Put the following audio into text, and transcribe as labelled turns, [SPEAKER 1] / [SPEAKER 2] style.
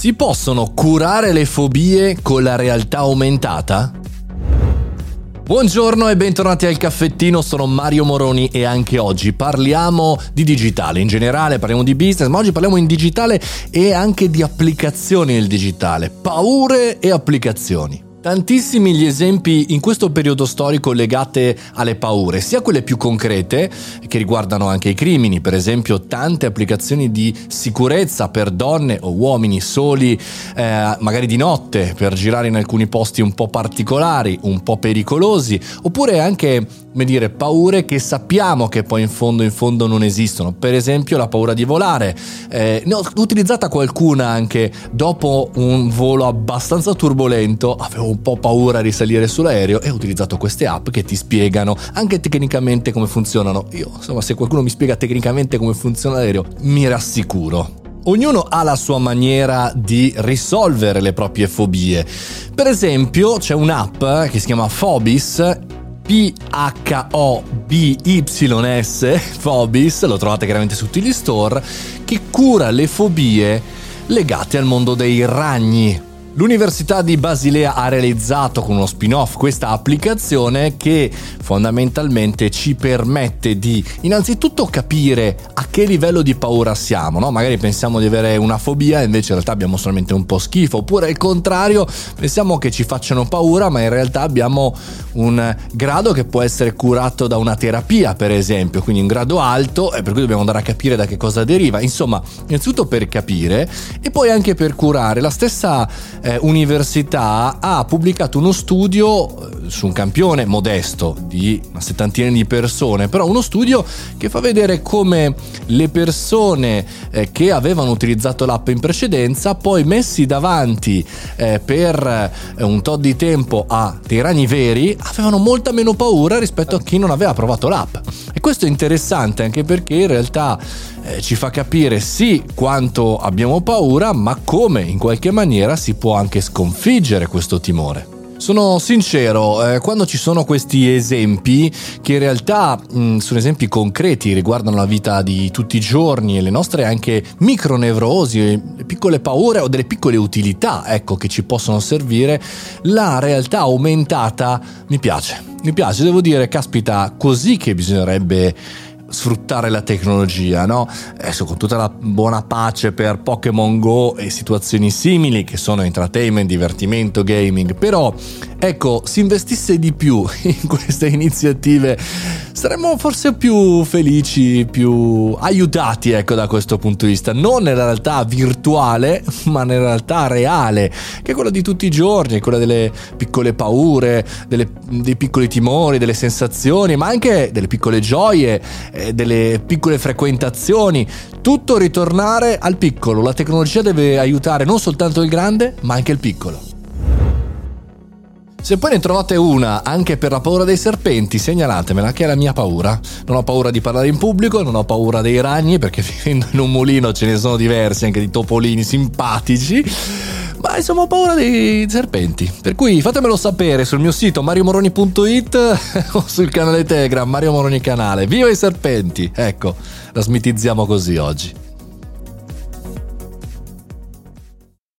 [SPEAKER 1] Si possono curare le fobie con la realtà aumentata? Buongiorno e bentornati al caffettino, sono Mario Moroni e anche oggi parliamo di digitale, in generale parliamo di business, ma oggi parliamo in digitale e anche di applicazioni nel digitale, paure e applicazioni. Tantissimi gli esempi in questo periodo storico legate alle paure, sia quelle più concrete, che riguardano anche i crimini, per esempio tante applicazioni di sicurezza per donne o uomini soli, eh, magari di notte, per girare in alcuni posti un po' particolari, un po' pericolosi, oppure anche, come dire, paure che sappiamo che poi in fondo in fondo non esistono, per esempio la paura di volare. Eh, ne ho utilizzata qualcuna anche dopo un volo abbastanza turbolento, avevo un po' paura a risalire sull'aereo e ho utilizzato queste app che ti spiegano anche tecnicamente come funzionano. Io, insomma, se qualcuno mi spiega tecnicamente come funziona l'aereo, mi rassicuro. Ognuno ha la sua maniera di risolvere le proprie fobie. Per esempio, c'è un'app che si chiama Phobis P-H-O-B-Y-S, Phobis, lo trovate chiaramente su tutti gli store, che cura le fobie legate al mondo dei ragni. L'Università di Basilea ha realizzato con uno spin-off questa applicazione che fondamentalmente ci permette di innanzitutto capire a che livello di paura siamo, no? Magari pensiamo di avere una fobia e invece in realtà abbiamo solamente un po' schifo, oppure al contrario, pensiamo che ci facciano paura, ma in realtà abbiamo un grado che può essere curato da una terapia, per esempio, quindi un grado alto e per cui dobbiamo andare a capire da che cosa deriva. Insomma, innanzitutto per capire e poi anche per curare. La stessa eh, università ha pubblicato uno studio eh, su un campione modesto di una settantina di persone, però uno studio che fa vedere come le persone eh, che avevano utilizzato l'app in precedenza, poi messi davanti eh, per eh, un tot di tempo a dei ragni veri, avevano molta meno paura rispetto a chi non aveva provato l'app. Questo è interessante anche perché in realtà eh, ci fa capire sì quanto abbiamo paura, ma come in qualche maniera si può anche sconfiggere questo timore. Sono sincero, eh, quando ci sono questi esempi, che in realtà mh, sono esempi concreti, riguardano la vita di tutti i giorni e le nostre anche micronevrosi, piccole paure o delle piccole utilità, ecco, che ci possono servire, la realtà aumentata mi piace. Mi piace, devo dire, caspita, così che bisognerebbe sfruttare la tecnologia, no? Adesso con tutta la buona pace per Pokémon Go e situazioni simili che sono entertainment, divertimento, gaming, però ecco, si investisse di più in queste iniziative saremmo forse più felici, più aiutati, ecco, da questo punto di vista, non nella realtà virtuale, ma nella realtà reale, che è quella di tutti i giorni, quella delle piccole paure, delle, dei piccoli timori, delle sensazioni, ma anche delle piccole gioie eh, delle piccole frequentazioni, tutto ritornare al piccolo. La tecnologia deve aiutare non soltanto il grande, ma anche il piccolo. Se poi ne trovate una anche per la paura dei serpenti, segnalatemela che è la mia paura. Non ho paura di parlare in pubblico, non ho paura dei ragni perché vivendo in un mulino ce ne sono diversi, anche di topolini simpatici ma insomma ho paura dei serpenti. Per cui fatemelo sapere sul mio sito mariomoroni.it o sul canale Telegram Mario Moroni Canale. Viva i serpenti! Ecco, la smitizziamo così oggi.